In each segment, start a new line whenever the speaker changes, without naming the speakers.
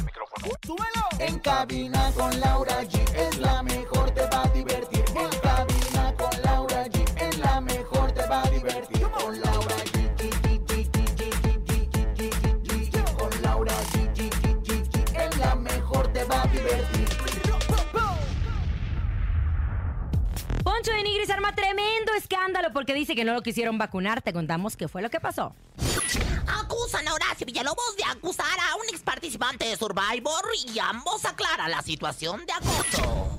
el.
¡Súbelo!
En cabina con Laura G es la mejor, te va a divertir. En cabina con Laura G es la mejor, te va a divertir. Con Laura G. Con Laura G. Es la mejor, te va a divertir.
Poncho de Nigris arma tremendo escándalo porque dice que no lo quisieron vacunar. Te contamos qué fue lo que pasó.
Acusan a Horacio Villalobos de acusar a un ex participante de Survivor y ambos aclaran la situación de acoso.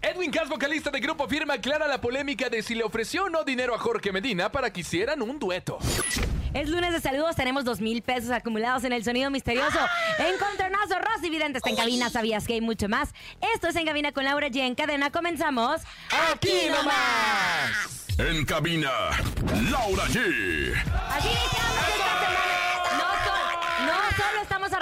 Edwin Cass, vocalista de Grupo Firma, aclara la polémica de si le ofreció o no dinero a Jorge Medina para que hicieran un dueto.
Es lunes de saludos, tenemos dos mil pesos acumulados en el sonido misterioso. Encontronazo, Rosy Vidente está en cabina, sabías que hay mucho más. Esto es En Cabina con Laura G. En cadena comenzamos.
¡Aquí nomás!
En cabina, Laura G.
Así iniciamos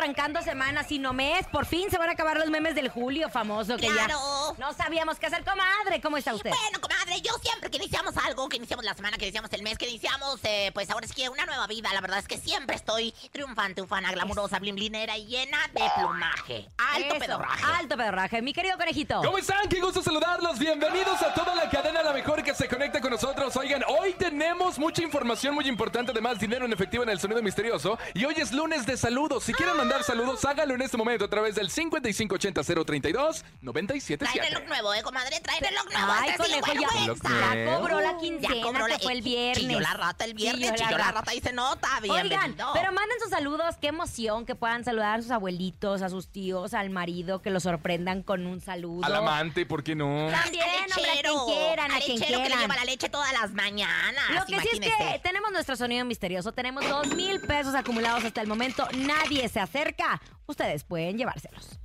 arrancando semana, sino mes. Por fin se van a acabar los memes del Julio famoso que
Claro.
ya no sabíamos qué hacer. Comadre, ¿cómo está usted?
Bueno, comadre, yo siempre que iniciamos algo, que iniciamos la semana, que iniciamos el mes, que iniciamos, eh, pues ahora es que una nueva vida, la verdad es que siempre estoy triunfante, ufana, glamurosa, blimblinera y llena de plumaje. Alto
Eso,
pedorraje.
Alto pedorraje. Mi querido conejito.
¿Cómo están? Qué gusto saludarlos. Bienvenidos a toda la cadena La Mejor que se conecta con nosotros. Oigan, hoy tenemos mucha información muy importante, además dinero en efectivo en el sonido misterioso. Y hoy es lunes de saludos. Si quieren mandar saludos, háganlo en este momento a través del 5580-032
Trae
977.
Reloj nuevo, eh, comadre, trae reloj nuevo.
Ay, conejo, ya, ya cobró la
Ya
quincena,
cobró la-
que fue el viernes.
Chilló la rata el viernes,
Chilló
la rata y se nota,
Oigan,
bienvenido.
pero manden sus saludos, qué emoción que puedan saludar a sus abuelitos, a sus tíos, al marido, que lo sorprendan con un saludo.
Al amante, ¿por qué no?
También, hombre, a quien quieran, a quien
lechero que le
quieran.
lleva la leche todas las mañanas.
Lo que sí es que tenemos nuestro sonido misterioso, tenemos dos mil pesos acumulados hasta el momento, nadie se acerca, ustedes pueden llevárselos.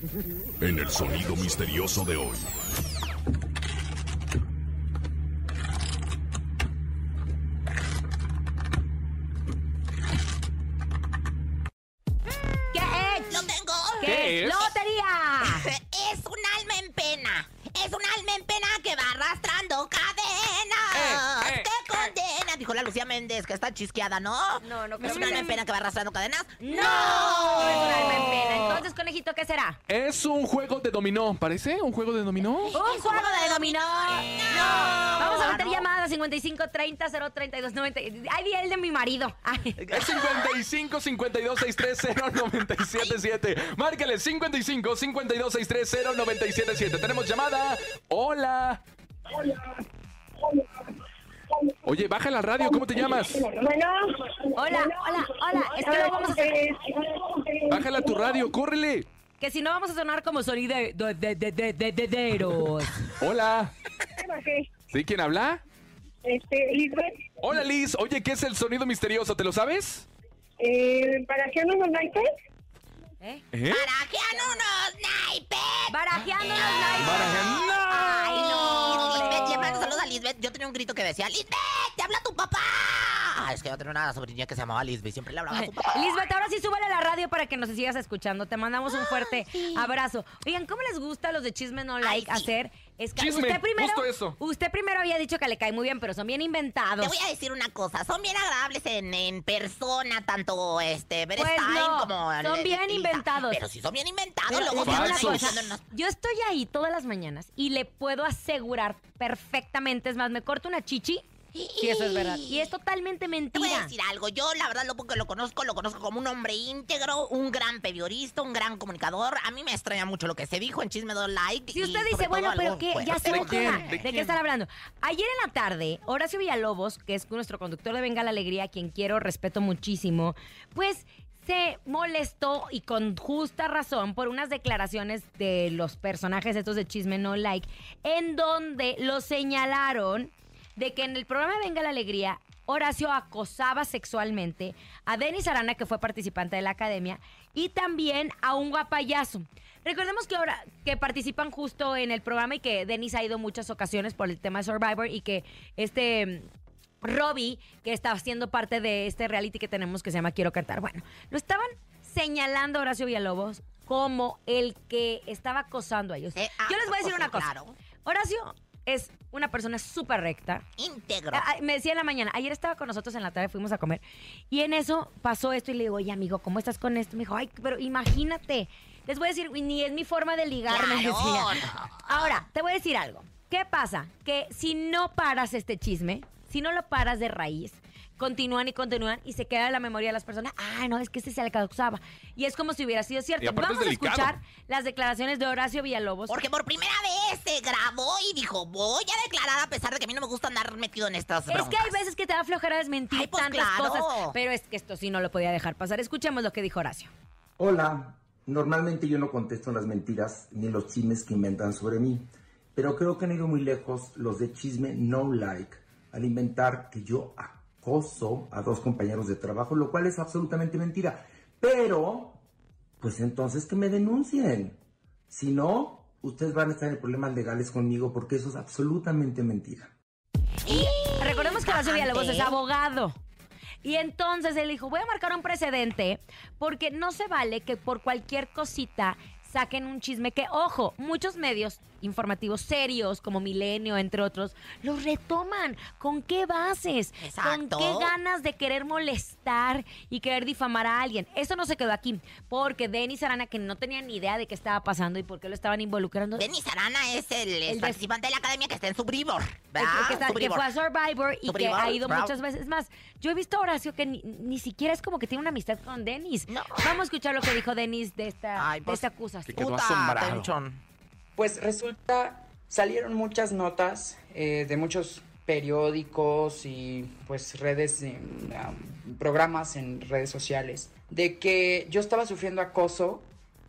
En el sonido misterioso de hoy.
¿Qué es?
¡Lo tengo!
¿Qué es?
¡Lotería!
Es un alma en pena. Es un alma en pena que va arrastrando cadenas. La Lucía Méndez, que está chisqueada, ¿no?
No, no
¿Es
creo
un
que
alma en pena que va arrastrando cadenas?
¡No! Es un alma en pena. Entonces, conejito, ¿qué será?
Es un juego de dominó, ¿parece? ¿Un juego de dominó?
¡Un juego de dominó! ¡No! Vamos a meter
no.
llamadas 55 30 032 90. Ay, di el de mi marido. Ay.
Es 55 52 630 977. Márcale 55 52 630 977. Tenemos llamada. Hola. Oye, baja la radio, ¿cómo te llamas?
Bueno.
Hola, hola, hola. Es que no vamos a
sonar.
Bájala tu radio, córrele.
Que si no vamos a sonar como sonideros. De, de, de,
hola. ¿Sí? ¿Quién habla?
Este, Lisbeth.
Hola, Liz. Oye, ¿qué es el sonido misterioso? ¿Te lo sabes?
Eh, ¿Barajeando unos naipes?
¿Eh?
¿Eh?
¡Barajeando unos naipes!
¡Barajeando unos naipes!
¡Barajeando!
Lisbeth. Yo tenía un grito que decía, ¡Lisbeth, te habla tu papá! Ah, Es que yo tenía una sobrinilla que se llamaba Lisbeth. Siempre le hablaba a su papá.
Lisbeth, ahora sí súbale la radio para que nos sigas escuchando. Te mandamos un fuerte abrazo. Oigan, ¿cómo les gusta a los de Chisme No Like
Ay, sí.
hacer? Es que
Chisme,
usted primero,
justo eso.
Usted primero había dicho que le cae muy bien, pero son bien inventados.
Te voy a decir una cosa, son bien agradables en, en persona, tanto este
Pues no,
como
son bien
Lisa.
inventados.
Pero si son bien inventados,
Pero
luego
una cosa, Yo estoy ahí todas las mañanas y le puedo asegurar perfectamente, es más, me corto una chichi si eso es verdad. Y es totalmente
Te voy a
mentira.
decir algo, yo la verdad lo poco que lo conozco, lo conozco como un hombre íntegro, un gran periodista, un gran comunicador. A mí me extraña mucho lo que se dijo en Chisme Don Like.
Si usted dice, bueno, pero
algo
¿qué?
fuerte.
Ya se
¿De quién? ¿De
¿De, qué están hablando? Ayer en la tarde, Horacio Villalobos, que es nuestro conductor de Venga la Alegría, a quien quiero, respeto muchísimo, pues se molestó y con justa razón por unas declaraciones de los personajes estos de Chisme No Like, en donde lo señalaron de que en el programa Venga la Alegría, Horacio acosaba sexualmente a Denis Arana, que fue participante de la academia, y también a un guapayazo. Recordemos que ahora que participan justo en el programa y que Denis ha ido muchas ocasiones por el tema de Survivor y que este mm, Robbie, que está haciendo parte de este reality que tenemos que se llama Quiero cantar. Bueno, lo estaban señalando a Horacio Villalobos como el que estaba acosando a ellos.
Eh,
Yo les voy a decir
acoso,
una cosa.
claro.
Horacio es una persona súper recta.
Íntegro.
Ah, Me decía en la mañana, ayer estaba con nosotros en la tarde, fuimos a comer, y en eso pasó esto y le digo, oye amigo, ¿cómo estás con esto? Me dijo, ay, pero imagínate, les voy a decir, ni es mi forma de ligar, me
Claro,
decía.
no.
Ahora, te voy a decir algo. ¿Qué pasa? Que si no paras este chisme, si no lo paras de raíz, continúan y continúan y se queda en la memoria de las personas, ah, no, es que este se le causaba. Y es como si hubiera sido
Y
cierto. Vamos a escuchar las declaraciones de Horacio Villalobos.
Porque por primera vez se grabó y dijo, voy a declarar a pesar de que a mí no me gusta andar metido en estas
Es que hay
broncas".
veces que te da flojera desmentir
Ay, pues,
tantas
claro.
cosas, pero es que esto sí no lo podía dejar pasar. Escuchemos lo que dijo Horacio.
Hola, normalmente yo no contesto las mentiras ni los chismes que inventan sobre mí, pero creo que han ido muy lejos los de chisme no like al inventar que yo acoso a dos compañeros de trabajo, lo cual es absolutamente mentira. Pero, pues entonces que me denuncien. Si no, ustedes van a estar en problemas legales conmigo porque eso es absolutamente mentira.
Y
Recordemos que
tajante.
Villalobos es abogado. Y entonces él dijo, voy a marcar un precedente porque no se vale que por cualquier cosita saquen un chisme que, ojo, muchos medios informativos serios como Milenio, entre otros, los retoman. ¿Con qué bases?
Exacto.
¿Con qué ganas de querer molestar y querer difamar a alguien? Eso no se quedó aquí porque Denis Arana, que no tenía ni idea de qué estaba pasando y por qué lo estaban involucrando,
Denis Arana es el, participante de la academia que está en Survivor.
El que, que que fue a Survivor y que ha ido
bravo.
muchas veces más. Yo he visto a Horacio que ni, ni siquiera es como que tiene una amistad con Denis.
No.
Vamos a escuchar lo que dijo Denis de esta,
Ay,
de
pues,
esta acusación.
quedó
Puta
asombrado.
atención.
Pues resulta, salieron muchas notas eh, de muchos periódicos y pues redes, eh, programas en redes sociales, de que yo estaba sufriendo acoso,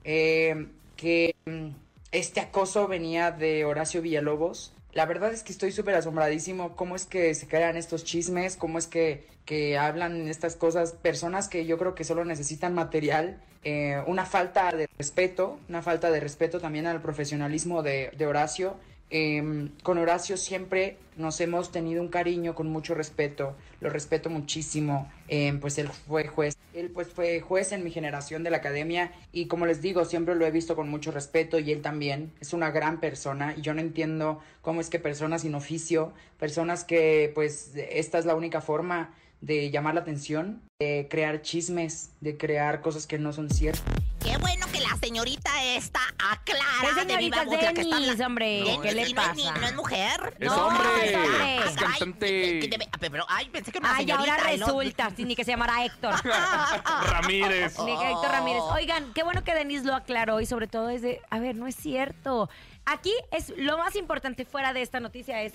eh, que mm, este acoso venía de Horacio Villalobos. La verdad es que estoy súper asombradísimo cómo es que se crean estos chismes, cómo es que, que hablan estas cosas, personas que yo creo que solo necesitan material, eh, una falta de respeto, una falta de respeto también al profesionalismo de, de Horacio. Eh, con Horacio siempre nos hemos tenido un cariño con mucho respeto, lo respeto muchísimo, eh, pues él fue juez, él pues fue juez en mi generación de la academia y como les digo, siempre lo he visto con mucho respeto y él también es una gran persona y yo no entiendo cómo es que personas sin oficio, personas que pues esta es la única forma de llamar la atención, de crear chismes, de crear cosas que no son ciertas.
Qué bueno que la señorita esta aclara
¿Qué
de viva voz la que está
Denis,
hablando.
hombre?
Denis,
¿Qué le
y no es ni-
pasa?
¿No es mujer?
Es
No,
hombre,
es hombre.
es cantante.
Ay, que debe- pero, ay, pensé que era una
Ay, ahora
señorita. no-
resulta, sí, ni que se llamara Héctor.
Ramírez.
Ni que Héctor Ramírez. Oigan, qué bueno que Denis lo aclaró y sobre todo es de, a ver, no es cierto. Aquí es lo más importante fuera de esta noticia es,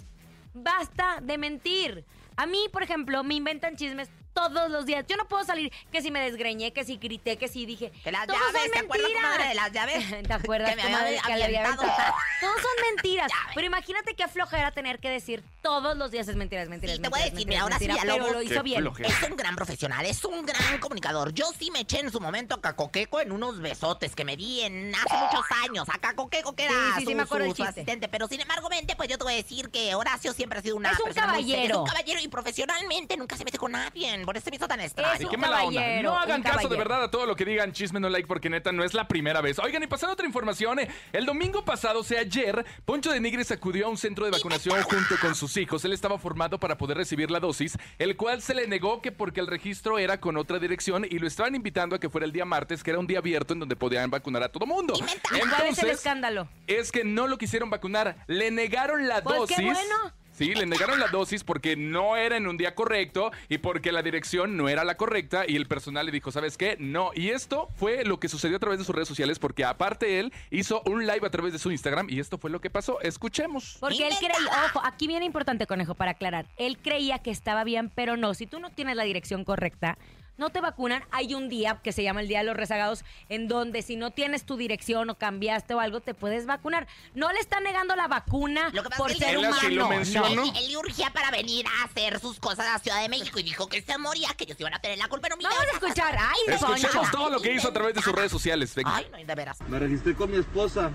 basta de mentir. A mí, por ejemplo, me inventan chismes todos los días. Yo no puedo salir que si me desgreñé, que si grité, que si dije.
Que las
Todos
llaves,
son
¿te acuerdas, comadre, de las llaves?
¿Te acuerdas,
Que me
comadre,
había
que le había? Todos son mentiras. Pero imagínate qué flojera tener que decir todos los días es mentira, es mentira,
Sí,
es
te voy a decir, mira, ahora sí,
pero lo hizo bien.
flojera.
Es un gran profesional, es un gran comunicador. Yo sí me eché en su momento a Cacoqueco en unos besotes que me di en hace muchos años. A Cacoqueco que era
Sí, sí, sí,
su,
me acuerdo
su-
el
su asistente. Pero sin embargo, vente, pues yo te voy a decir que Horacio siempre ha sido una
Es un
persona muy seria.
caballero.
Es un caballero y profesionalmente nunca se mete con nadie. Por eso me hizo tan extraño.
Es
Y
un
qué mala onda.
caballero,
No
un
hagan caso de
caballero.
verdad a todo lo que digan chisme no like porque neta no es la primera vez. Oigan, y pasando a otra información, eh, el domingo pasado, o sea, ayer, Poncho de Nigris acudió a un centro de vacunación junto con sus hijos. Él estaba formado para poder recibir la dosis, el cual se le negó que porque el registro era con otra dirección y lo estaban invitando a que fuera el día martes, que era un día abierto en donde podían vacunar a todo mundo.
¿Cuál es el
Entonces,
escándalo?
es que no lo quisieron vacunar. Le negaron la
Pues
dosis.
qué bueno.
Sí, le negaron la dosis porque no era en un día correcto y porque la dirección no era la correcta y el personal le dijo, ¿sabes qué? No. Y esto fue lo que sucedió a través de sus redes sociales porque aparte él hizo un live a través de su Instagram y esto fue lo que pasó. Escuchemos.
Porque él creía, ojo, aquí viene importante, conejo, para aclarar. Él creía que estaba bien, pero no. Si tú no tienes la dirección correcta, no te vacunan, hay un día que se llama el Día de los Rezagados, en donde si no tienes tu dirección o cambiaste o algo, te puedes vacunar. No le están negando la vacuna
Lo que pasa
por
es que
ser
él,
Él así lo
humano.
mencionó.
él, él le urgía para venir a hacer sus cosas a la Ciudad de México y dijo que se moría, que ellos iban a tener la culpa. Pero mira,
Vamos a escuchar. Ay,
Escuchemos todo lo que hizo a través de sus redes sociales. Venga.
Ay, no, de veras.
Me registré con mi esposa.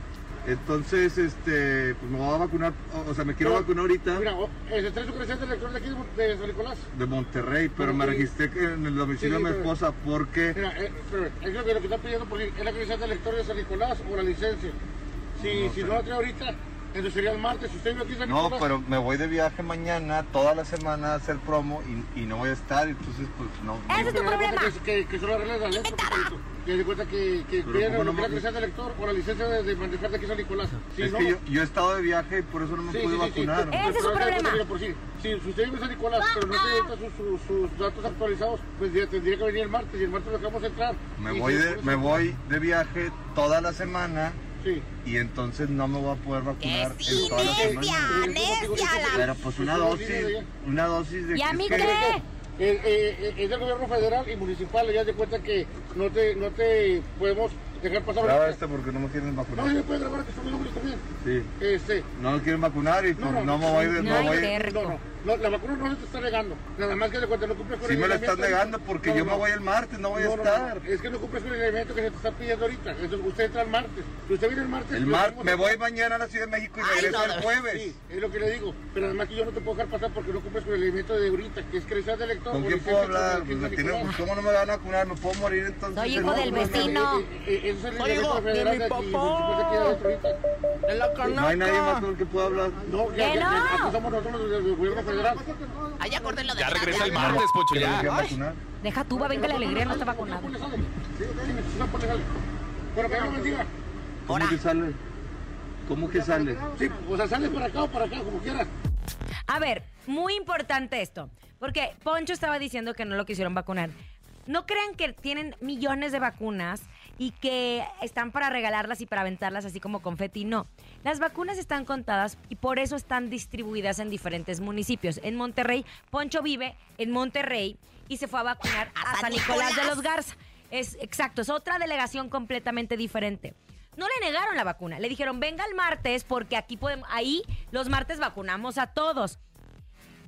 Entonces, este, pues me voy a vacunar, o, sea, me quiero vacunar ahorita
Mira, o- eh, trae su credencial de elector de aquí de, San Nicolás.
de Monterrey, pero me registré en el domicilio
Sí,
de mi
pero-
esposa porque
Mira, eh, espérame, es lo que, lo que está pidiendo por es la credencial de elector de San Nicolás o la licencia. Si no, si no la trae ahorita, entonces sería el martes. Si usted vive aquí en San
no,
Nicolás.
pero me voy de viaje mañana, toda la semana a hacer promo y, y no voy a estar, entonces pues no.
Ese es tu problema.
Que, que, que solo arreglas la letra, papito. Que de cuenta que, que piden
¿cómo
lo
no
que la credencial de elector o la licencia de, de manejar de aquí en San Nicolás. Si
es
no,
que yo, yo he estado de viaje y por eso no me
Sí,
pude
sí, sí, sí.
vacunar.
Ese es su problema.
si, si usted vive en San Nicolás, pero no tiene sus, sus- sus datos actualizados, pues ya tendría que venir el martes y el martes lo dejamos entrar.
Me voy
si
de, me voy de viaje toda la semana
Sí.
y entonces no me voy a poder vacunar
sí,
en toda la semana.
necia.
Pero pues una dosis, una dosis de
¿Y a mí
es que-
qué?
Eh, eh, eh, es del gobierno federal y municipal, ya de cuenta que no te, no te podemos dejar pasar.
Graba este porque no me quieren
No, sí
vacunar.
me puede grabar que mi nombre también.
Sí.
Este,
No me quieren vacunar y pues
No,
no,
no,
me voy de,
no
no voy
no, no, no, la vacuna no se te está negando. Nada más que de cuenta no cumples con
Sí
el
me lo están
lineamiento.
negando porque
No,
yo
no.
me voy el martes, no voy
No,
a
no,
estar.
no, es que no cumples con el elemento que se te está pidiendo ahorita. Entonces usted entra el martes. Si usted viene el martes.
El
lo
mar
dejamos
me voy mañana a la Ciudad de México y regreso
no,
el
no.
jueves.
Sí, es lo que le digo. Pero además que yo no te puedo dejar pasar porque no cumples con el elemento de ahorita, que es credencial de elector.
¿Con quién puedo hablar? Pues me. ¿Cómo no me van a vacunar? ¿Me puedo morir entonces?
Soy hijo del vecino.
Eso es federal
de mi
aquí.
papá.
pues, aquí adentro ahorita.
No hay nadie más con el que pueda hablar.
No,
¡Que
ya, ya,
no!
ya, aquí somos nosotros los del gobierno federal.
Ay, acuerden lo de
Ya
la-
regresa el
ya-
martes, Poncho,
¿Que me
ya.
Deja tú, va, venga la alegría, no está vacunado.
Pero que no.
¿Cómo que sale? ¿Cómo que sale?
Sí, o sea, sales para acá o para acá, como quieras.
A ver, muy importante esto, porque Poncho estaba diciendo que no lo quisieron vacunar. No crean que tienen millones de vacunas y que están para regalarlas y para aventarlas así como confeti. No, las vacunas están contadas y por eso están distribuidas en diferentes municipios. En Monterrey, Poncho vive en Monterrey y se fue a vacunar a, San Nicolás de los Garza. Es exacto, es otra delegación completamente diferente. No le negaron la vacuna, le dijeron venga el martes porque aquí podemos, ahí los martes vacunamos a todos.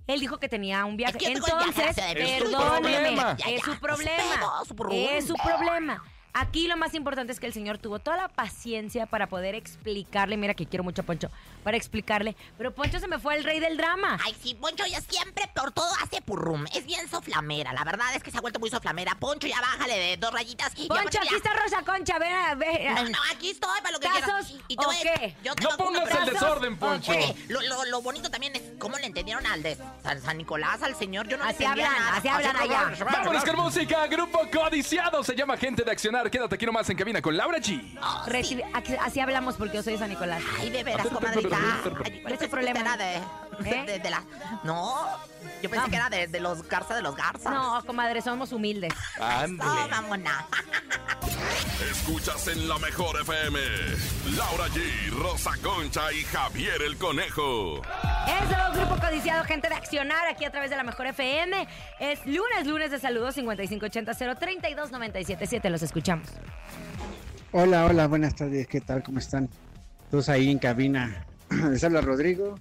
Él dijo que tenía un viaje.
Es que viaje
Entonces.
Es tu
perdóneme, es su problema.
pedo, su problema.
Es su problema. Aquí lo más importante es que el señor tuvo toda la paciencia para poder explicarle. Mira que quiero mucho a Poncho. Para explicarle. Pero Poncho se me fue el rey del drama.
Ay, sí, Poncho ya siempre por todo hace purrum. Es bien soflamera. La verdad es que se ha vuelto muy soflamera. Poncho, ya bájale de dos rayitas. y
Poncho,
aparte
aquí
ya-
está Rosa Concha. Ven a ver.
No, no, aquí estoy para lo que
¿Casos
quieras.
o
voy a-
qué?
yo te
No pongas el desorden, Poncho.
Oye, lo, lo- lo bonito también es cómo le entendieron al de San, San Nicolás, al señor. Yo no
Así hablan,
nada.
así hablan allá.
Vámonos con música. Grupo codiciado. Se llama Gente de Accionar. Quédate aquí nomás en cabina con Laura G.
Oh, sí.
Recibe- aquí- así hablamos porque yo soy de San Nicolás.
Ay, de veras, comadrita. Ay,
¿Cuál es tu problema?
de,
¿Eh?
de, de la... No, yo pensé que era de, de los Garza de los Garzas.
No, comadre, somos humildes.
No,
Ándale.
mamona.
Escuchas en la mejor FM. Laura G, Rosa Concha y Javier el Conejo.
Eso, Grupo Codiciado, gente de Accionar, aquí a través de la Mejor FM. Es lunes, lunes de saludos, 5580-032-977. Los escuchamos.
Hola, hola, buenas tardes, ¿qué tal? ¿Cómo están? Todos ahí en cabina. Les habla Rodrigo,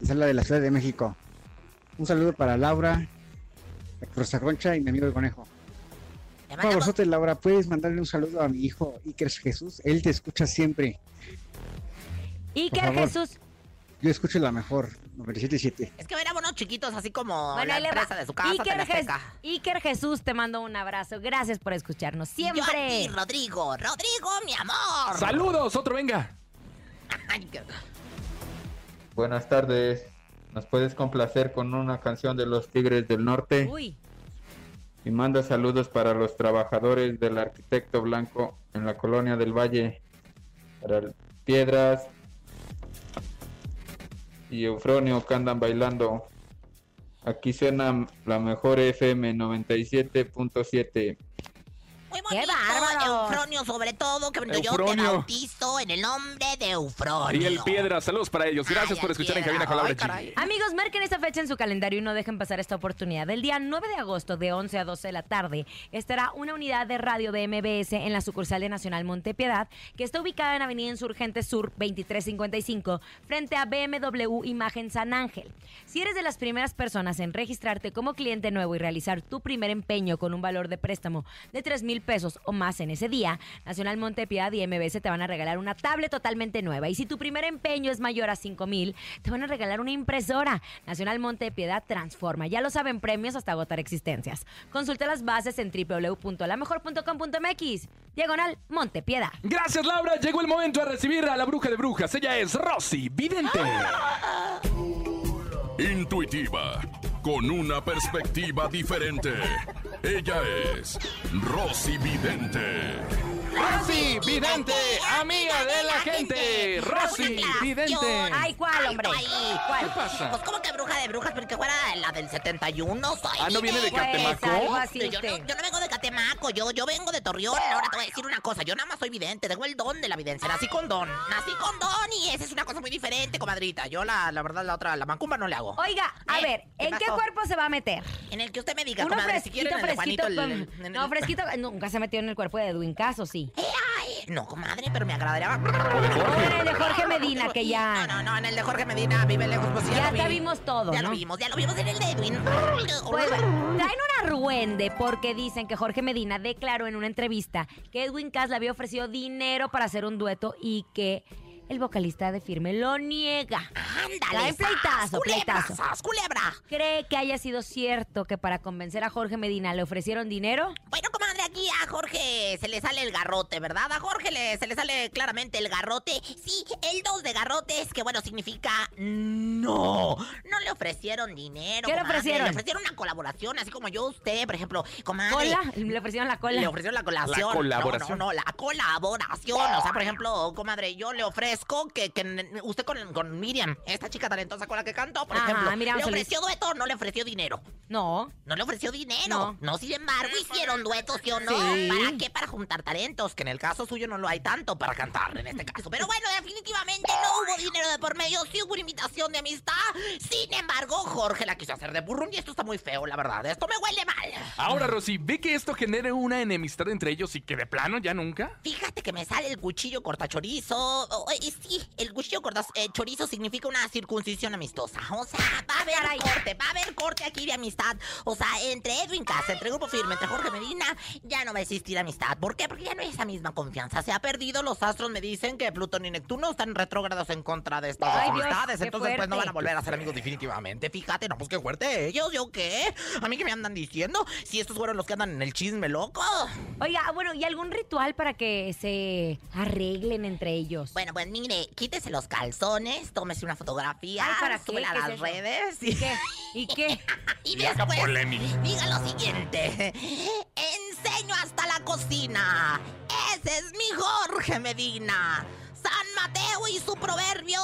les habla de la Ciudad de México. Un saludo para Laura, Rosa Concha y mi amigo el conejo. Por vosotros, Laura, ¿puedes mandarle un saludo a mi hijo Iker Jesús? Él te escucha siempre.
Iker
favor.
Jesús.
Yo escucho la mejor, 977.
Es que éramos unos chiquitos, así como
Bueno,
la empresa de su casa,
Iker,
Azteca.
Iker Jesús, te mando un abrazo. Gracias por escucharnos
Yo a ti,
siempre.
Rodrigo. Rodrigo, mi amor.
Saludos, otro venga.
Buenas tardes. ¿Nos puedes complacer con una canción de los Tigres del Norte?
Uy,
Y manda saludos para los trabajadores del arquitecto blanco en la colonia del Valle. Para el Piedras y Eufronio que andan bailando. Aquí suena la mejor FM 97.7.
Muy
qué
bonito.
bárbaro.
Eufronio sobre todo, que yo te
Eufronio.
bautizo en el nombre de Eufronio.
Y el Piedra, saludos para ellos. Gracias
Ay,
por escuchar en
Piedra.
cabina
Ay,
G.
caray.
Amigos, marquen esta fecha en su calendario y no dejen pasar esta oportunidad. El día 9 de agosto, de 11 a 12 de la tarde, estará una unidad de radio de MBS en la sucursal de Nacional Montepiedad, que está ubicada en Avenida Insurgente Sur 2355, frente a BMW Imagen San Ángel. Si eres de las primeras personas en registrarte como cliente nuevo y realizar tu primer empeño con un valor de préstamo de 3 mil pesos o más en ese día, Nacional Montepiedad y MBS te van a regalar una tablet totalmente nueva. Y si tu primer empeño es mayor a 5 mil, te van a regalar una impresora. Nacional Montepiedad transforma. Ya lo saben, premios hasta agotar existencias. Consulta las bases en www.lamejor.com.mx. Diagonal Montepiedad.
Gracias, Laura. Llegó el momento de recibir a la bruja de brujas. Ella es Rosy Vidente.
Intuitiva, con una perspectiva diferente. Ella es Rosy Vidente.
Rosy Vidente, amiga de la gente. Rosy Vidente.
Ay, ¿cuál, hombre?
Ay,
¿Cuál?
¿Qué pasa?
Pues como que bruja de brujas, porque fuera la del 71, soy
Ah, ¿no viene de. Catemaco?
Pues, algo así
Yo no,
usted.
yo no vengo de Catemaco, yo, yo vengo de Torreón. Ahora te voy a decir una cosa, yo nada más soy vidente, tengo el don de la videncia, nací con don. Nací con don y esa es una cosa muy diferente, comadrita. Yo la, la verdad, la otra, la macumba no le hago.
Oiga, a
¿Eh?
ver,
¿Qué
¿en qué cuerpo se va a meter?
En el que usted me diga,
Uno
comadre, si quiere en el
fresquito.
Juanito, el-
con-
el- en
No, fresquito. Nunca se metió en el cuerpo de Edwin Caso, sí.
Eh, ay, no, comadre, pero me agradaría.
O en el de Jorge Medina, que ya.
No, no, no, en el de Jorge Medina vive lejos, pues ya,
Ya
lo vi.
vimos todo,
Ya
¿no?
lo vimos, ya lo vimos en el de Edwin.
Pues traen una ruende porque dicen que Jorge Medina declaró en una entrevista que Edwin Cass le había ofrecido dinero para hacer un dueto y que el vocalista de Firme lo niega.
Ándale,
pleitazo,
culebra,
pleitazo.
sas, culebra.
¿Cree que haya sido cierto que para convencer a Jorge Medina le ofrecieron dinero?
Bueno, comadre, aquí a Jorge se le sale el garrote, ¿verdad? A Jorge le, se le sale claramente el garrote. Sí, el dos de garrotes, que bueno, significa no. No le ofrecieron dinero.
¿Qué le ofrecieron?
Le ofrecieron una colaboración, así como yo a usted, por ejemplo, comadre.
¿Cola? Le ofrecieron la cola.
Le ofrecieron la colaboración.
La colaboración.
No, no, no, la colaboración. O sea, por ejemplo, comadre, yo le ofrezco que, usted con, con Miriam, esta chica talentosa con la que cantó, por
Ajá,
ejemplo,
Miriam
le
Solís.
ofreció dueto, no le ofreció dinero.
No.
No le ofreció dinero.
No.
No, sin embargo, hicieron duetos, ¿sí o no?
Sí.
¿Para qué? Para juntar talentos, que en el caso suyo no lo hay tanto para cantar en este caso. Pero bueno, definitivamente no hubo dinero de por medio, sí hubo una invitación de amistad. Sin embargo, Jorge la quiso hacer de burrón y esto está muy feo, la verdad. Esto me huele mal.
Ahora, Rosy, ¿ve que esto genere una enemistad entre ellos y que de plano ya nunca?
Fíjate que me sale el cuchillo cortachorizo. Eh, sí, el cuchillo cortachorizo significa una circuncisión amistosa. O sea, va a haber corte, va a haber corte aquí de amistad. O sea, entre Edwin Casa, entre Grupo Firme, entre Jorge Medina, ya no va a existir amistad. ¿Por qué? Porque ya no hay esa misma confianza. Se ha perdido. Los astros me dicen que Plutón y Neptuno están retrógrados en contra de estas
Ay, Dios,
amistades. Entonces, pues no
fuerte.
van a volver a ser amigos definitivamente. Fíjate, no, pues qué fuerte ellos. ¿Yo qué? ¿A mí qué me andan diciendo? Si estos fueron los que andan en el chisme loco.
Oiga, bueno, ¿y algún ritual para que se arreglen entre ellos?
Bueno, pues mire, quítese los calzones, tómese una fotografía,
Ay, ¿para qué?
súbela a
¿Qué es
las redes
¿Y qué? ¿Y qué?
y
Y haga
después
polémica.
diga lo siguiente. Enseño hasta la cocina. Ese es mi Jorge Medina. San Mateo y su proverbio.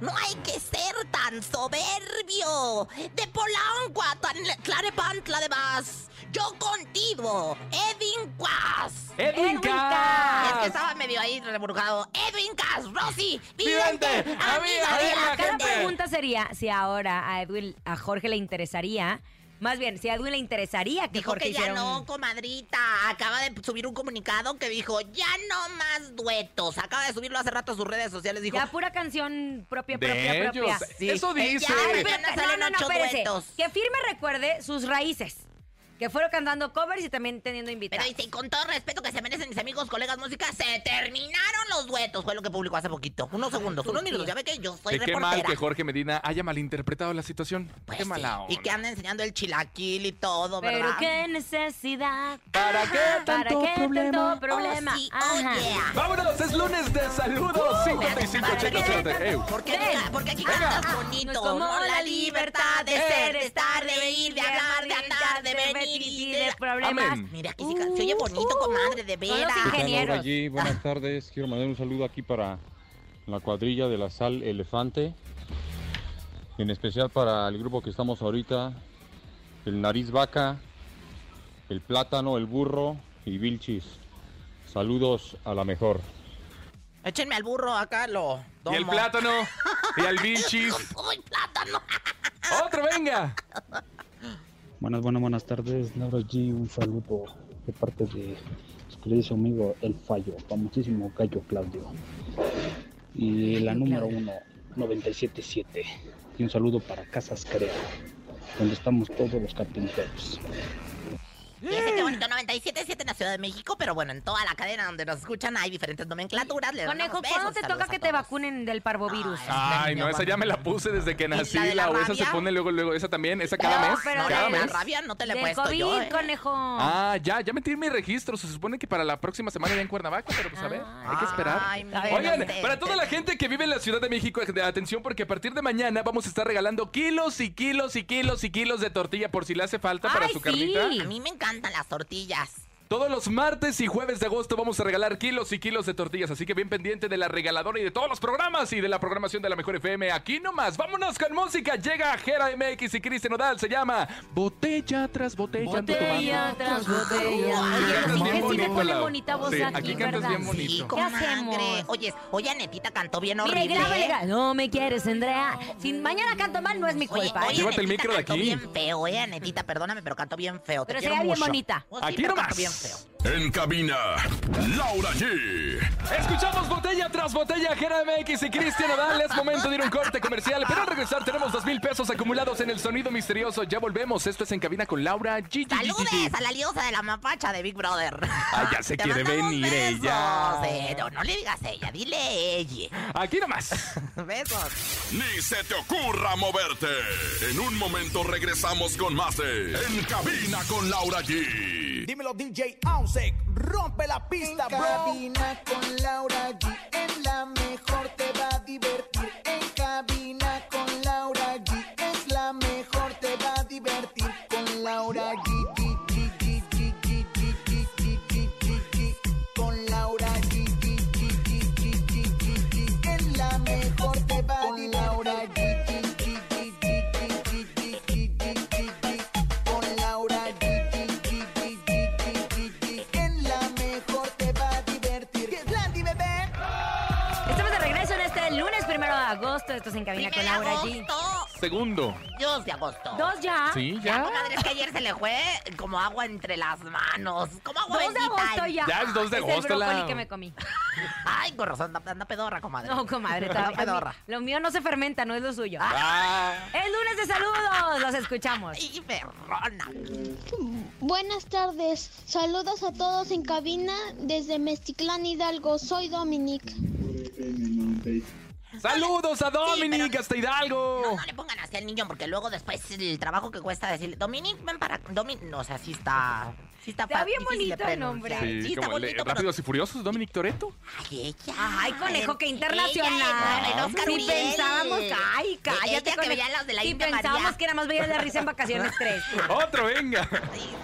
No hay que ser tan soberbio. De Polanco a Tan- Tlalnepantla de Vaz. Yo contigo, Edwin Quas.
¡Edwin
Edwin
Cass!
Es que estaba medio ahí reburgado. Edwin Cass, Rosy,
Vidente, amiga
amiga
de
de
la
pregunta sería si ahora a Edwin, a Jorge le interesaría, más bien, si a Edwin le interesaría que
Dijo
Jorge
que ya
hiciera
no,
un-
comadrita. Acaba de subir un comunicado que dijo, ya no más duetos. Acaba de subirlo hace rato a sus redes sociales. Dijo,
Ya pura canción propia,
De
propia,
ellos.
propia.
Sí.
Eso dice.
Ay,
Pero- no,
salen
no, no,
ocho duetos.
Que firme recuerde sus raíces. Que fueron cantando covers y también teniendo
Pero
invitados.
dice, y con todo respeto que se merecen mis amigos, colegas, música, se terminaron los duetos. Fue lo que publicó hace poquito. Unos segundos, unos minutos. Ya ve que yo soy
Que qué
reportera.
mal que Jorge Medina haya malinterpretado la situación.
Pues
qué
sí,
mala onda.
Y que anda enseñando el chilaquil y todo, ¿verdad?
Pero qué necesidad.
¿Para qué tanto
¿Para qué
problema?
tanto problema?
Oh, sí, oh, yeah.
Vámonos, es lunes de saludos. 55
¿Para
80
qué?
80. Ew.
Porque, aquí- porque aquí cantas bonito.
No es como
¿no?
la libertad de ser, de estar, de ir,
de hablar, de andar, de venir y de...
problemas.
Amén.
Mira, ca- se oye bonito, comadre, de
Son los
veras.
ingenieros.
allí, buenas tardes. Quiero mandar un saludo aquí para la cuadrilla de la sal elefante. En especial para el grupo que estamos ahorita. El nariz vaca, el plátano, el burro y Vilchis.
Saludos a la mejor.
Échenme al burro acá, lo
Y el plátano. Y al bichis.
¡Uy, plátano!
Otro, venga.
Buenas, buenas, buenas tardes, Laura G. Un saludo de parte de su querido amigo El Fallo, famosísimo Gallo Claudio. Y la número uno, 977. Y un saludo para Casas Crea, donde estamos todos los carpinteros.
Fíjense qué bonito, 97.7 en la Ciudad de México, pero bueno, en toda la cadena donde nos escuchan hay diferentes nomenclaturas. Les
Conejo, ¿cuándo te toca que te vacunen del parvovirus?
Ay, no, esa ya me la puse desde que nací.
la
o esa se pone luego, luego. Esa también, esa cada
No,
mes.
pero
No,
cada
de la
mes.
rabia no te la he puesto
COVID,
yo, ¿eh?
conejo.
Ah, ya, ya metí mi registro. Se supone que para la próxima semana ya en Cuernavaca, pero pues a ver, hay que esperar.
Ay, mi
Oigan, para toda la gente que vive en la Ciudad de México, atención porque a partir de mañana vamos a estar regalando kilos y kilos y kilos y kilos de tortilla por si le hace falta para
Ay,
su
sí.
carnita.
A mí me encantan las tortillas.
Todos los martes y jueves de agosto vamos a regalar kilos y kilos de tortillas, así que bien pendiente de la regaladora y de todos los programas y de la programación de la Mejor FM. Aquí nomás, vámonos con música. Llega Jera MX y Cristian Nodal, se llama Botella tras botella.
Botella tras botella.
Aquí
Oye,
cantas
sí bonita voz
Sí,
aquí,
aquí cantas
¿verdad?
bien bonito.
Sí,
¿Qué hacemos?
Oye, oye, Anetita cantó bien
Mira,
horrible.
grábale, gra- No me quieres, Andrea. Si mañana canto mal, no es mi
Oye,
culpa. ¿eh?
oye,
Llévate el micro de
cantó
aquí.
bien feo, eh, Anetita, perdóname, pero cantó bien feo.
Pero sería bien
mucho.
bonita.
Oh, sí,
Aquí nomás.
Feo.
En cabina, Laura G.
Escuchamos botella tras botella, Jera MX y Cristian Nodal. Es momento de ir a un corte comercial, pero al regresar tenemos dos mil pesos acumulados en el sonido misterioso. Ya volvemos. Esto es en cabina con Laura G.
Saludes a la liosa de la mapacha de Big Brother.
Ah, ya se
Te
quiere venir
besos.
ella.
Eh, no, no le digas ella, dile ella.
Aquí nomás.
Besos.
Ni se te ocurra moverte. En un momento regresamos con más de En cabina con Laura G.
Dímelo DJ Ausek, rompe la pista, en cabina con Laura G, en la mejor te va a divertir.
Agosto. Esto es en cabina con Laura G.
Segundo.
2 de agosto.
¿Dos ya?
Sí,
Ya,
ya.
comadre, es que ayer se le fue como agua entre las manos. Como agua
Dos de
bendita.
agosto ya.
Ya es dos de
Es
agosto,
el brócoli
Lau.
que me comí.
Ay, con razón, anda, anda pedorra, comadre.
No, comadre.
Anda
a mí-
pedorra.
lo mío no se fermenta, no es lo suyo.
Ah.
Es lunes de saludos. Los escuchamos.
Ay, perrona.
Buenas tardes, saludos a todos en cabina desde Mezticlán Hidalgo, soy Dominic.
Saludos a Dominic hasta Hidalgo.
No, no le pongan así al niño porque luego después el trabajo que cuesta decirle, Dominic, ven para... Dominic, no, o sea, sí está... Sí está,
Está bien bonito el nombre.
Sí,
Sí, está bonito, pero...
Rápidos y Furiosos, Dominic Toretto.
Ay, ella.
Ay, conejo, que
Ella,
internacional.
el Oscar
si
Uriel.
pensábamos, ay, cállate.
Ella que
conejo.
veía las de la
Si
India
pensábamos
María.
que nada más veías la risa en vacaciones 3.
Otro, venga.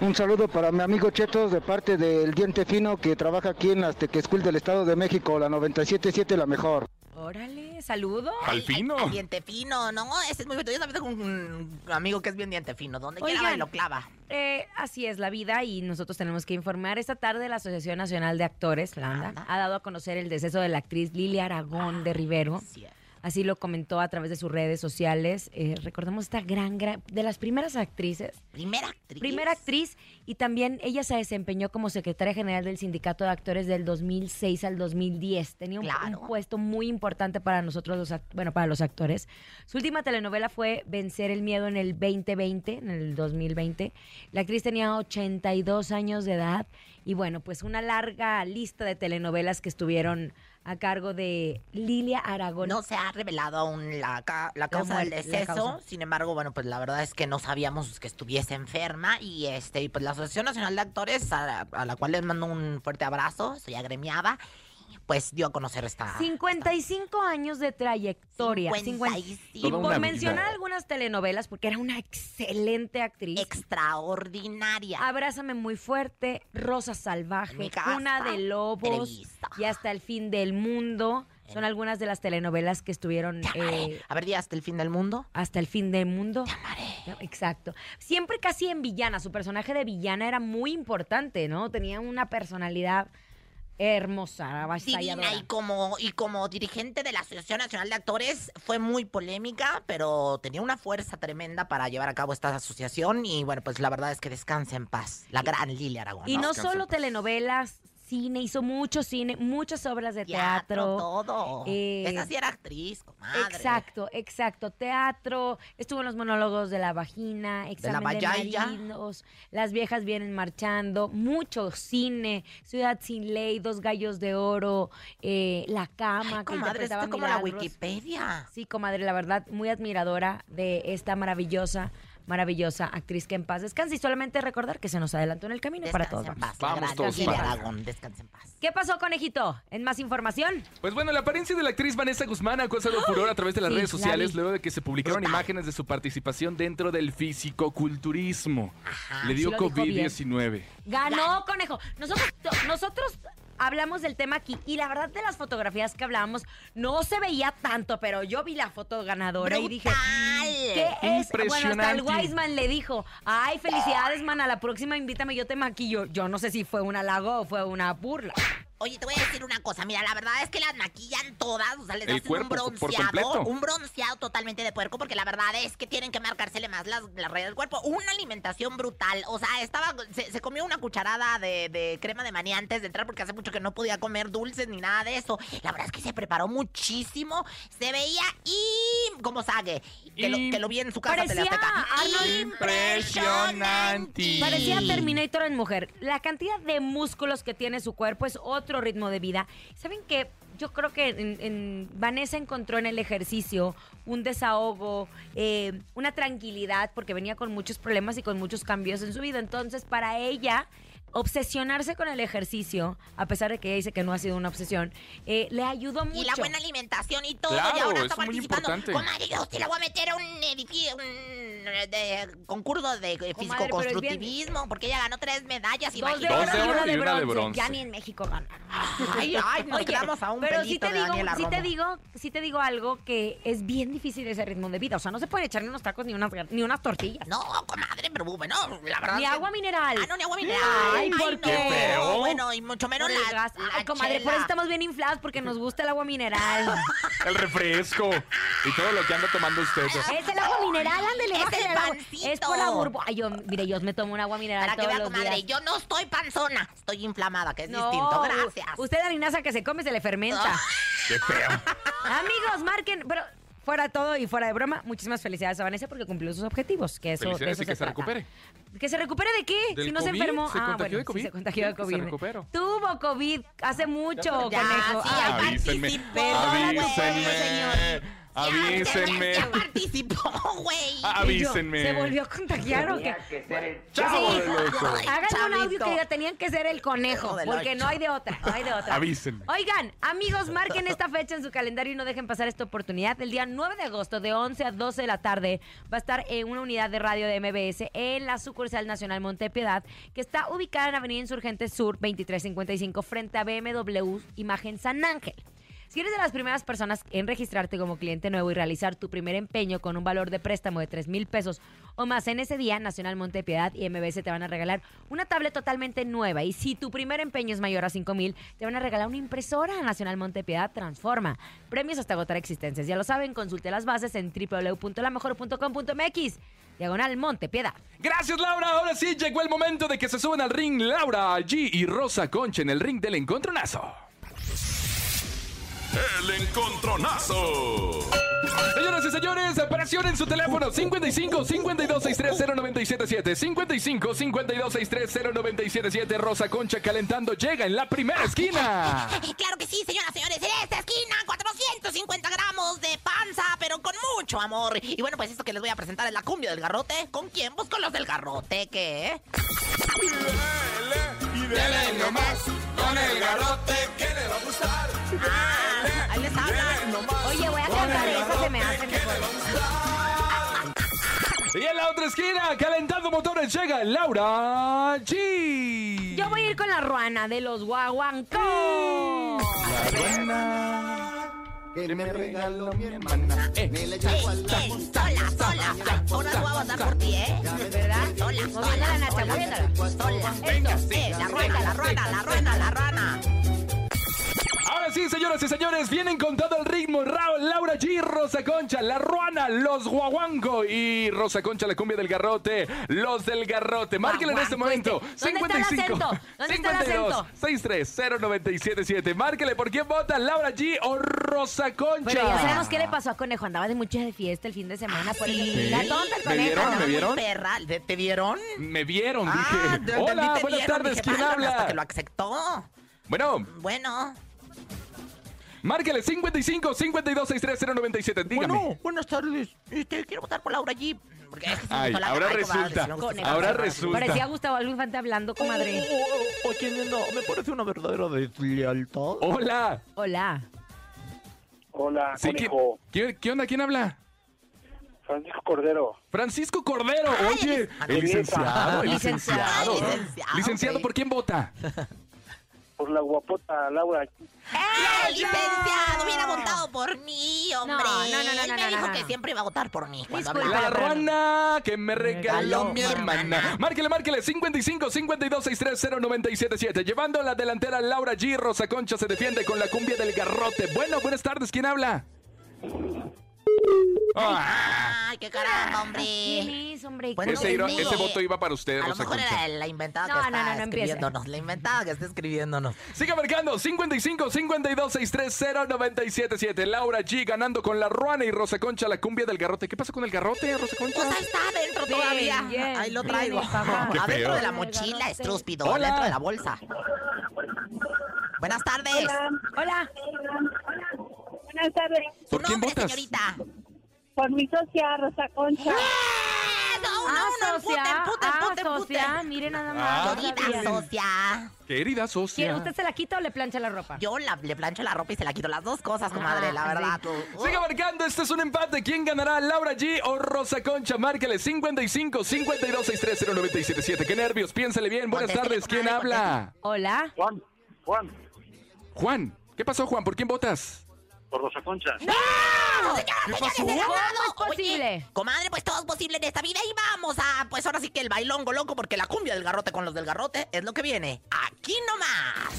Un saludo para mi amigo Chetos de parte del Diente Fino que trabaja aquí en la Tech School del Estado de México, la 977 la mejor.
Órale, saludos.
Al fino.
Ay, diente fino, no, ese es muy bonito. Yo también tengo un amigo que es bien diente fino, donde quiera
Oigan,
lo clava.
eh, así es la vida y nosotros tenemos que informar. Esta tarde la Asociación Nacional de Actores, la ANDA, ha dado a conocer el deceso de la actriz Lilia Aragón de Rivero. Así lo comentó a través de sus redes sociales. Eh, recordemos esta gran, gran, de las primeras actrices.
Primera actriz.
Primera actriz y también ella se desempeñó como secretaria general del Sindicato de Actores del 2006 al 2010. Tenía un,
Claro.
un puesto muy importante para nosotros, los, bueno, para los actores. Su última telenovela fue Vencer el Miedo en el 2020, en el 2020. La actriz tenía 82 años de edad y bueno, pues una larga lista de telenovelas que estuvieron a cargo de Lilia Aragón.
No se ha revelado aún la, ca- la causa del deceso. Sin embargo, bueno, pues la verdad es que no sabíamos que estuviese enferma. Y este, y pues la Asociación Nacional de Actores, a la, a la cual les mando un fuerte abrazo, soy agremiada, pues dio a conocer esta.
55 años de trayectoria.
55.
Y por
una
mencionar
vida.
algunas telenovelas, porque era una excelente actriz.
Extraordinaria.
Abrázame muy fuerte, Rosa Salvaje, Cuna de Lobos
Televisa.
y Hasta el fin del mundo. Son algunas de las telenovelas que estuvieron. eh,
A ver, di hasta el fin del mundo.
hasta el fin del mundo. Exacto. Siempre casi en villana. Su personaje de villana era muy importante, ¿no? Tenía una personalidad hermosa,
Divina y como, y como dirigente de la Asociación Nacional de Actores fue muy polémica, pero tenía una fuerza tremenda para llevar a cabo esta asociación y bueno, pues la verdad es que descansa en paz, la gran Lilia Aragón.
Y no solo telenovelas, cine, hizo mucho cine, muchas obras de teatro.
todo.
Eh,
Esa sí era actriz, comadre.
Exacto, exacto. Teatro, estuvo en los monólogos de la vagina, examen de,
vallaya.
marinos, las viejas vienen marchando, mucho cine, Ciudad sin ley, Dos gallos de oro, eh, La cama, que
comadre, está como la. Wikipedia.
Sí, comadre, la verdad, muy admiradora de esta maravillosa, maravillosa actriz que en paz descanse. Y solamente recordar que se nos adelantó en el camino para todos.
En
vamos.
paz,
Vamos todos
Lilia
para-
Aragón, descansa en paz.
¿Qué pasó, conejito? ¿En más información?
Pues bueno, la apariencia de la actriz Vanessa Guzmán ha causado furor a través de las
Sí,
redes sociales luego de que se publicaron imágenes de su participación dentro del fisicoculturismo. Le dio
sí lo dijo bien.
COVID-19.
Ganó, conejo. Nosotros, nosotros hablamos del tema aquí y la verdad de las fotografías que hablábamos no se veía tanto, pero yo vi la foto ganadora y dije, ¿qué es? Bueno, hasta el. Wiseman le dijo, ay, felicidades, man, a la próxima invítame, yo te maquillo. Yo no sé si fue un halago o fue una burla.
Oye, te voy a decir una cosa. Mira, la verdad es que las maquillan todas. O sea, les
El
hacen
cuerpo,
un bronceado. Un bronceado totalmente de puerco, porque la verdad es que tienen que marcársele más las, las rayas del cuerpo. Una alimentación brutal. O sea, estaba. Se, se comió una cucharada de, de crema de maní antes de entrar, porque hace mucho que no podía comer dulces ni nada de eso. La verdad es que se preparó muchísimo. Se veía y. como sague. Que, lo, que lo vi en su casa
Parecía. Arnold-
Impresionante.
Parecía Terminator en mujer. La cantidad de músculos que tiene su cuerpo es otro ritmo de vida. ¿Saben qué? Yo creo que Vanessa encontró en el ejercicio un desahogo, eh, una tranquilidad, porque venía con muchos problemas y con muchos cambios en su vida. Entonces, para ella, obsesionarse con el ejercicio, a pesar de que ella dice que no ha sido una obsesión, eh, le ayudó mucho.
Y la buena alimentación y todo.
Claro,
y ahora
es
está
muy
participando.
importante.
Comadre, yo sí la voy a meter a un edificio, un de concurso de fisicoconstructivismo, porque ella ganó tres medallas.
Dos de
imagínate.
oro
Dos de
y
oro
una de
y una de
bronce.
bronce.
Ya ni en México ganaron.
Ay, ay, nos quedamos a un
pero sí te
de
digo, sí te digo, sí te digo algo que es bien difícil ese ritmo de vida. O sea, no se pueden echar ni unos tacos ni unas ni unas tortillas.
No, comadre, pero bueno, la verdad.
Ni agua mineral.
Ah, no, ni agua mineral.
Ay, ¿por
no.
qué?
feo.
Bueno, y mucho menos
Por el
la,
gas.
la
Ay, comadre, por
chela.
eso estamos bien inflados porque nos gusta el agua mineral.
El refresco y todo lo que anda tomando usted.
es el agua mineral, ándele,
Es
bájale
el
el agua.
pancito.
Es por la burbuja. Ay, yo, mire, yo me tomo un agua mineral
Para que
todos
vea,
los
comadre,
días.
yo no estoy panzona, estoy inflamada, que es
No,
distinto. Gracias.
Usted la harinaza que se come se le fermenta.
Qué feo.
Amigos, marquen, pero fuera todo y fuera de broma, muchísimas felicidades a Vanessa porque cumplió sus objetivos. Que eso, de
Felicidades
eso
y que se
trata.
recupere.
¿Que se recupere de qué?
Del
si no se
COVID,
enfermó.
se
ah,
contagió
bueno,
de COVID.
sí, se contagió de
se
COVID.
recuperó.
Tuvo COVID hace mucho,
Ya,
conejo.
sí,
Ah,
Avísenme.
participé.
Avísenme. Avísenme.
Ya participó, güey.
Avísenme.
¿Se volvió a contagiar o qué?
Chavo
Sí.
del ocho.
Hagan un audio
Chavito.
que diga, tenían que ser el conejo,
del
porque
ocho.
no hay de otra, no hay de otra.
Avísenme.
Oigan, amigos, marquen esta fecha en su calendario y no dejen pasar esta oportunidad. El día 9 de agosto, de 11 a 12 de la tarde, va a estar en una unidad de radio de MBS en la sucursal nacional Montepiedad, que está ubicada en Avenida Insurgentes Sur 2355, frente a BMW Imagen San Ángel. Si eres de las primeras personas en registrarte como cliente nuevo y realizar tu primer empeño con un valor de préstamo de 3 mil pesos o más en ese día, Nacional Montepiedad y MBS te van a regalar una tablet totalmente nueva. Y si tu primer empeño es mayor a 5 mil, te van a regalar una impresora Nacional Montepiedad Transforma. Premios hasta agotar existencias. Ya lo saben, consulte las bases en www.lamejor.com.mx. Diagonal Montepiedad.
Gracias, Laura. Ahora sí llegó el momento de que se suban al ring Laura G y Rosa Concha en el ring del encontronazo.
El encontronazo.
Señoras y señores, presionen su teléfono 55 52 630 977 55 52 630 977 Rosa Concha calentando llega en la primera esquina.
Claro que sí, señoras y señores. En esta esquina, 450 gramos de panza, pero con mucho amor. Y bueno, pues esto que les voy a presentar es la cumbia del garrote. ¿Con quién? Pues con los del garrote, ¿qué?
Dele nomás con el garrote que le va a gustar.
Ahí les hablan.
Oye, voy a cantar esa, se me hace mejor.
Y en la otra esquina, calentando motores, llega Laura G.
Yo voy a ir con la ruana de los guaguancos.
La buena.
Que me regaló mi hermana. Me la echó a la
sola, sola. Ahora tú vas a votar por ti, ¿eh?
¿Verdad?
Sola,
Moviendo
sola,
la nacha,
sola.
moviéndola.
Sola. Eso, eh, la ruana, la
sí,
la ruana, la rana.
Sí, señoras y señores, vienen con todo el ritmo. Ra- Laura G, Rosa Concha, La Ruana, Los Guaguanco y Rosa Concha, la cumbia del garrote, Los del garrote. Márquenle en este momento.
¿Dónde está el acento? ¿Dónde está el
52
acento?
630 Márquele por quién vota, Laura G o Rosa Concha.
Pero ya sabemos qué le pasó a Conejo. Andaba de mucha de fiesta el fin de semana. por eso
¿Sí?
la tonta el
¿Me
Conejo.
vieron? ¿Me vieron?
Perra, ¿te, te vieron?
Me vieron,
Ah,
dije. Hola,
te
buenas
vieron,
tardes,
dije,
¿quién
válgame, Hasta
habla?
que lo aceptó.
Bueno,
Bueno.
Márquele 55 52 630 97. Dígame.
Bueno, buenas tardes. Este, quiero votar por Laura G. Porque es que me la-
ahora
Ay, comadre,
resulta.
esa
Ahora resulta.
Parecía Gustavo Algo Infante hablando, comadre.
Oye, no, me parece una verdadera deslealtad.
Hola.
Hola.
Hola,
Sí, ¿quién-
Conejo.
¿quién- ¿Qué onda? ¿Quién habla?
Francisco Cordero.
Francisco Cordero. Oye, el licenciado, el licenciado.
Licenciado.
Licenciado, ¿por quién vota?
Por la guapota Laura.
¡Eh, licenciado! Hubiera votado por mí, hombre.
No, no, no, no,
Él
no,
me
no,
dijo
no,
que
no.
siempre iba a votar por mí cuando.
La ruana que me regaló mi
hermana.
hermana. Márquele, márquele. 55 52 630 977. Llevando a la delantera Laura G. Rosa Concha se defiende con la cumbia del garrote. Bueno, buenas tardes. ¿Quién habla? Ah,
Ay, qué caramba, hombre.
¿Quién es, hombre?
Bueno,
ese, voto iba para usted,
A lo
Rosa
mejor
Concha.
era la inventada
No,
que
no,
está
no, no
escribiéndonos. La inventada que está escribiéndonos.
Siga marcando 55 52 630 977. Laura G ganando con la Ruana y Rosa Concha la cumbia del garrote. ¿Qué pasa con el garrote, Rosa Concha?
Pues ahí está adentro todavía.
bien,
ahí lo traigo. adentro de la mochila, estrúspido.
Hola.
Adentro de la bolsa. Buenas tardes.
Hola.
Buenas tardes.
¿Su
¿Por quién votas?
señorita?
Por mi socia Rosa Concha.
¡Eh! No,
Ah,
no, no,
socia.
puten, puten,
Ah, socia. Mire nada
Ah,
más.
Querida socia.
Querida
¿Quiere-
socia.
¿Usted se la quita o le plancha la ropa?
Yo la- le plancho la ropa y se la quito. Las dos cosas, comadre, la
Ah,
verdad.
sí.
tú.
Siga marcando, este es un empate. ¿Quién ganará? ¿Laura G o Rosa Concha? Márquele 55 52 630 977. Qué nervios, piénsale bien. Buenas
Contéstele,
tardes, ¿quién
comadre,
habla?
Hola.
Juan, Juan,
Juan. ¿Qué pasó, Juan? ¿Por quién votas?
Por Rosa Concha.
¡No! Señoras,
¿Qué pasó?
de
¿Cómo
lado.
es posible?
Oye, comadre, pues todo es posible en esta vida y vamos a, pues ahora sí que el bailongo loco porque la cumbia del garrote con los del garrote es lo que viene. Aquí nomás.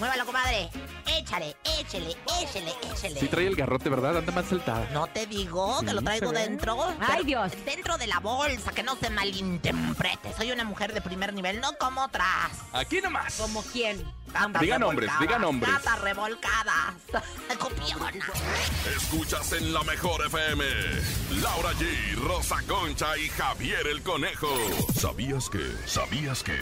Muévalo, comadre. Échale, échele, échele, échele.
Sí trae el garrote, ¿verdad? Anda más saltada.
No te digo que lo traigo dentro.
Ay, Dios.
Dentro de la bolsa, que no se malinterprete. Soy una mujer de primer nivel, no como otras.
Aquí nomás.
¿Como quién?
Gatas
Diga nombres, diga nombres.
Gatas revolcadas. Copiona.
Escuchas en la mejor FM. Laura G, Rosa Concha y Javier el Conejo. ¿Sabías que? ¿Sabías que?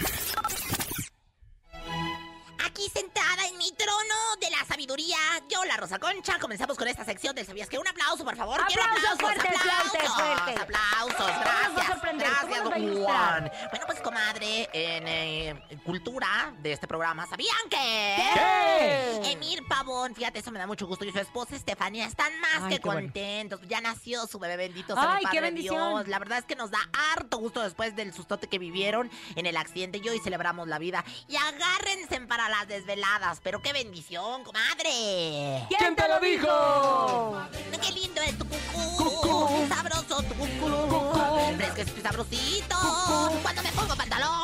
Aquí sentada en mi trono de la sabiduría, yo, la Rosa Concha, comenzamos con esta sección del ¿Sabías que? Un aplauso, por favor. Quiero
Aplausos, fuerte,
aplausos,
fuerte, fuerte.
aplausos,
¿Cómo nos va a
gracias, gracias, don? Juan. Bueno, pues, comadre, en eh, cultura de este programa, ¿sabían que?
¿Qué?
Emir Pavón, fíjate, eso me da mucho gusto, y su esposa Estefanía están más
Ay,
que
bueno.
contentos. Ya nació su bebé, bendito sea
Ay,
el
qué
Padre
bendición.
Dios. La verdad es que nos da harto gusto después del sustote que vivieron en el accidente y hoy celebramos la vida. Y agárrense para las desveladas, pero qué bendición, comadre.
¿Quién te lo dijo?
Qué lindo es tu cucú, sabroso tu cucú, fresco y sabrosito, cuando me pongo pantalón.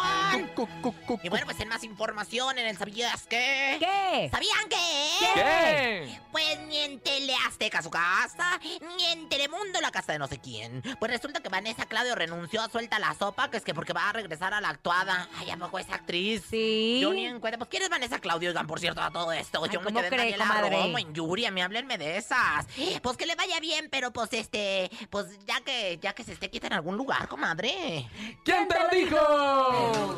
Y bueno, pues en más información en el ¿Sabías qué?
¿Qué?
¿Sabían qué?
¿Qué?
Pues ni en Tele Azteca su casa, ni en Telemundo la casa de no sé quién. Pues resulta que Vanessa Claudio renunció a Suelta la Sopa, que es que porque va a regresar a la actuada. Ay, ¿a poco es actriz?
Sí.
Yo ni en cuenta. Pues, ¿quién es Vanessa Claudio? Oigan, por cierto, a todo esto.
Ay,
Yo me
¿cómo
quedé en Daniela en Yuri, a mí háblenme de esas. Pues que le vaya bien, pero pues este, pues ya que, ya que se esté quita en algún lugar, comadre.
¿Quién te lo dijo?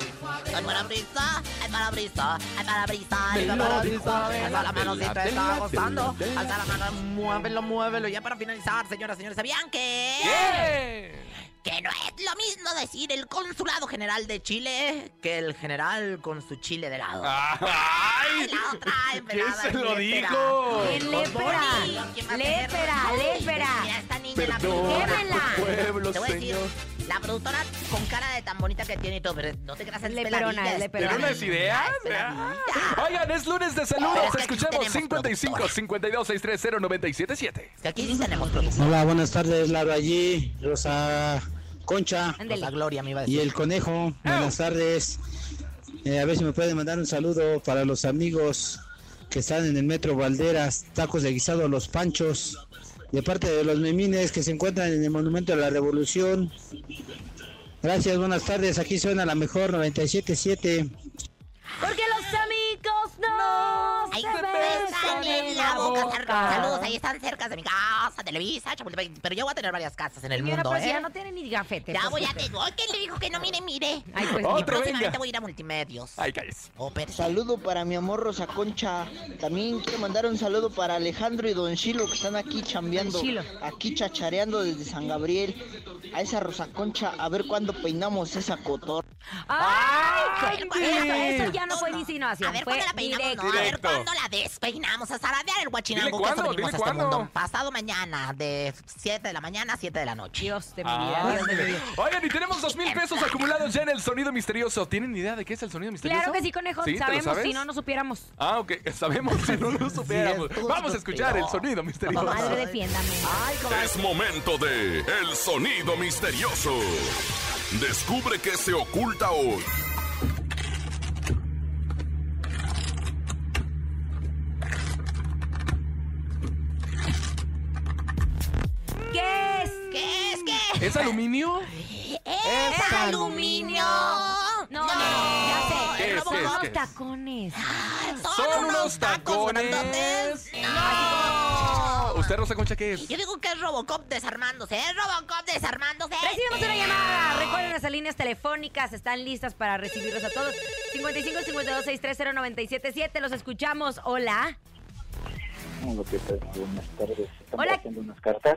Ay, para brisa, ay, para brisa, ay, para brisa, ay,
Me
para
lo
brisa.
dijo,
Alza la mano si te está
la
Alza la mano, muévelo, muévelo. Ya para finalizar, señoras y señores, ¿sabían que?
¿Qué?
Que no es lo mismo decir el consulado general de Chile que el general con su chile de lado.
¡Ay!
La otra
¿Quién se lo dijo?
¿Quién lépera? Lépera, lépera.
Pueblo,
Te voy a decir, la productora con cara de tan bonita que tiene y todo, pero no te creas es
Leperona,
peladilla,
es leperona.
¿Tiene unas ideas? Oigan, es lunes de saludos.
Es que
Escuchemos
tenemos
55
productores.
52 630 977.
Es que aquí sí tenemos producción.
Hola, buenas tardes, Laura allí, Rosa Concha.
La Gloria me iba a
y el Conejo. Buenas tardes. Eh, a ver si me pueden mandar un saludo para los amigos que están en el Metro Valderas, tacos de guisado Los Panchos, de parte de los memines que se encuentran en el Monumento de la Revolución. Gracias, buenas tardes, aquí suena la mejor 97.7.
Porque los amigos no
Ahí
se
besan en la boca. Saludos, ahí están cerca de mi casa, Televisa, Chapultepec. Pero yo voy a tener varias casas en el
Señora,
mundo,
pues
¿eh?
ya no tiene ni gafete.
Ya
pues,
voy a tener. ¿Quién le dijo que no mire, mire?
Ay, pues,
y próximamente
venga.
voy a ir a multimedios.
Ay, calles.
Oh, pero
Saludo para mi amor Rosa Concha. También quiero mandar un saludo para Alejandro y Don Chilo que están aquí chambeando, aquí chachareando desde San Gabriel. A esa Rosa Concha, a ver cuándo peinamos esa cotor.
¡Ay! co- eso, eso ya no fue
No,
insinuación.
A ver
fue
la no, a ver cuándo la despeinamos a zaradear el guachinango
cuándo,
eso venimos
dile
a este mundo. Pasado mañana, de 7 de la mañana a 7 de la noche.
Dios vida,
Ah,
Dios.
Oigan, y tenemos dos mil pesos acumulados ya en el sonido misterioso. ¿Tienen idea de qué es el sonido misterioso?
Claro que sí, conejo.
¿Te
Sabemos, si no, no supiéramos.
Ah, ok. Sabemos si no lo supiéramos. Vamos a escuchar el sonido misterioso.
Madre, defiéndame.
Es momento de El Sonido Misterioso. Descubre qué se oculta hoy.
Es?
¿Qué? ¿Es
aluminio?
¡Es aluminio!
No, no, ya sé.
¿Qué es?
Son unos tacones.
Son unos tacones.
grandotes.
No. ¿Usted, Rosa Concha, qué es?
Yo digo que es Robocop desarmándose. Es Robocop desarmándose.
Recibimos una llamada. Recuerden nuestras líneas telefónicas. Están listas para recibirlos a todos. 55 52 630 977. Los escuchamos. Hola.
Hola, ¿qué tal? Buenas tardes. Estamos
Hola.
haciendo unas cartas.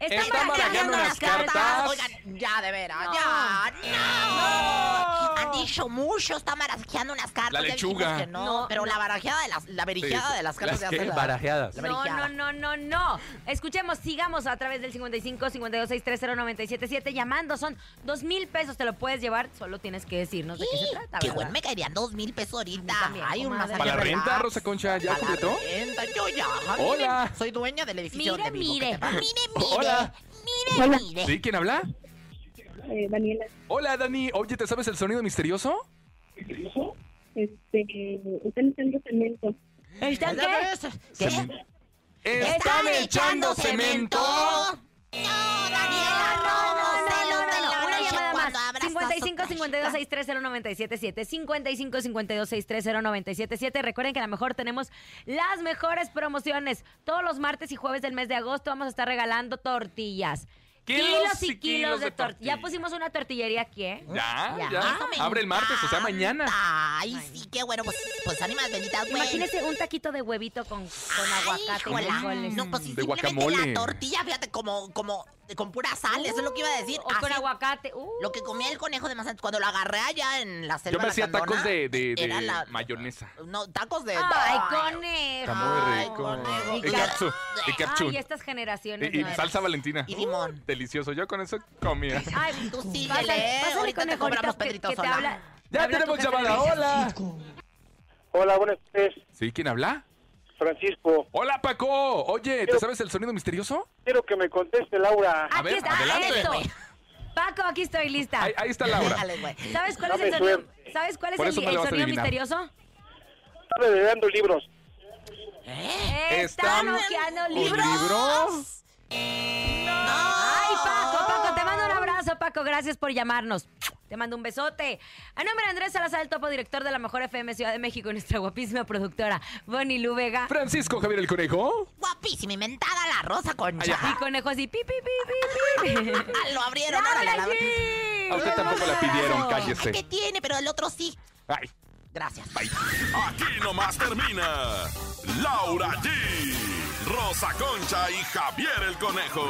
Están
Están barajando unas cartas.
Oigan, ya, de veras,
No.
ya. ¡No! Han dicho mucho, está barajeando unas cartas.
La
ya dijimos
lechuga.
que no,
No,
pero
no.
la barajeada de las, la berijeada de las cartas
¿Las
se la-
Barajeadas.
La
No, no, no, no, no. Escuchemos, sigamos a través del 55 52 630 977 llamando. Son dos mil pesos, te lo puedes llevar. Solo tienes que decirnos de qué se trata.
Qué bueno, me caerían dos mil pesos ahorita.
También,
Hay un masaje
¿Para la
relax.
renta, Rosa Concha? ¿Ya
Para la
completó?
renta, yo ya.
Hola.
Miren, soy dueña del edificio
Mire,
donde vivo.
mire.
Mire, mire.
Hola.
Mire,
Hola.
mire.
¿Sí? ¿Quién habla?
Eh, Daniela,
Hola, Dani. Oye, ¿te sabes el sonido misterioso?
este, están echando cemento.
¿Están qué?
¿Qué?
¿Están echando cemento?
No, Daniela, no, no, celos de
55
otra
52 630 977 55 52 630 977 Recuerden que a lo mejor tenemos las mejores promociones. Todos los martes y jueves del mes de agosto vamos a estar regalando tortillas.
Kilos y kilos de
tortillas.
tortilla.
Ya pusimos una tortillería aquí, ¿eh?
Ya,
Ya.
me
Abre el martes, o sea, mañana.
Ay, sí, qué bueno. Pues, pues ánimas benditas, güey.
Imagínese un taquito de huevito con, con aguacate y
Híjola.
frijoles.
No, pues sí,
De
simplemente
guacamole.
la tortilla, fíjate, como, como con pura sal, eso es lo que iba a decir.
O con
Así,
aguacate. Uh.
Lo que comía el conejo de Mazatlán, cuando lo agarré allá en la selva
Yo me hacía tacos de, de, de
era la-
mayonesa.
No, tacos de...
Ay, conejo.
Está muy
Ay,
rico.
conejo.
Y capsu. Y capsu.
Ay, estas generaciones.
Y, y
no.
salsa valentina.
Y limón.
Uh, delicioso. Yo con eso comía.
Ay,
Tú síguele,
pásale,
ahorita te cobramos
que-
Pedrito
que te habla-
Ya tenemos
de
llamada. Hola.
Hola, buenas tardes,
¿Sí? ¿Quién habla?
Francisco.
Hola, Paco. Oye, ¿te sabes el sonido misterioso?
Quiero que me conteste Laura.
A
Aquí
ver,
está,
adelante.
eso. Paco, aquí estoy lista.
Ahí, ahí está Laura.
Güey.
¿Sabes cuál es
Dame
el sonido?
suerte.
¿Sabes cuál es
Por
el,
eso
el
le vas a
sonido
adivinar.
misterioso?
Estaba heredando libros.
Están hojeando
¿Un
libros.
libro?
Ay, Paco, Paco. Gracias por llamarnos. Te mando un besote. A nombre de Andrés Salazar, el topo director de la Mejor FM Ciudad de México, nuestra guapísima productora, Bonnie Lu Vega.
Francisco Javier el Conejo.
Guapísima inventada la rosa concha.
Y conejo así, pi, pi, pi, pi, pi.
Ah, lo abrieron,
¡Laura
órale, la-!
A usted tampoco la pidieron, cállese.
¿Qué tiene? Pero el otro sí.
Ay.
Gracias.
Aquí nomás termina Laura G, Rosa Concha y Javier el Conejo.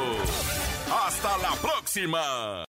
Hasta la próxima.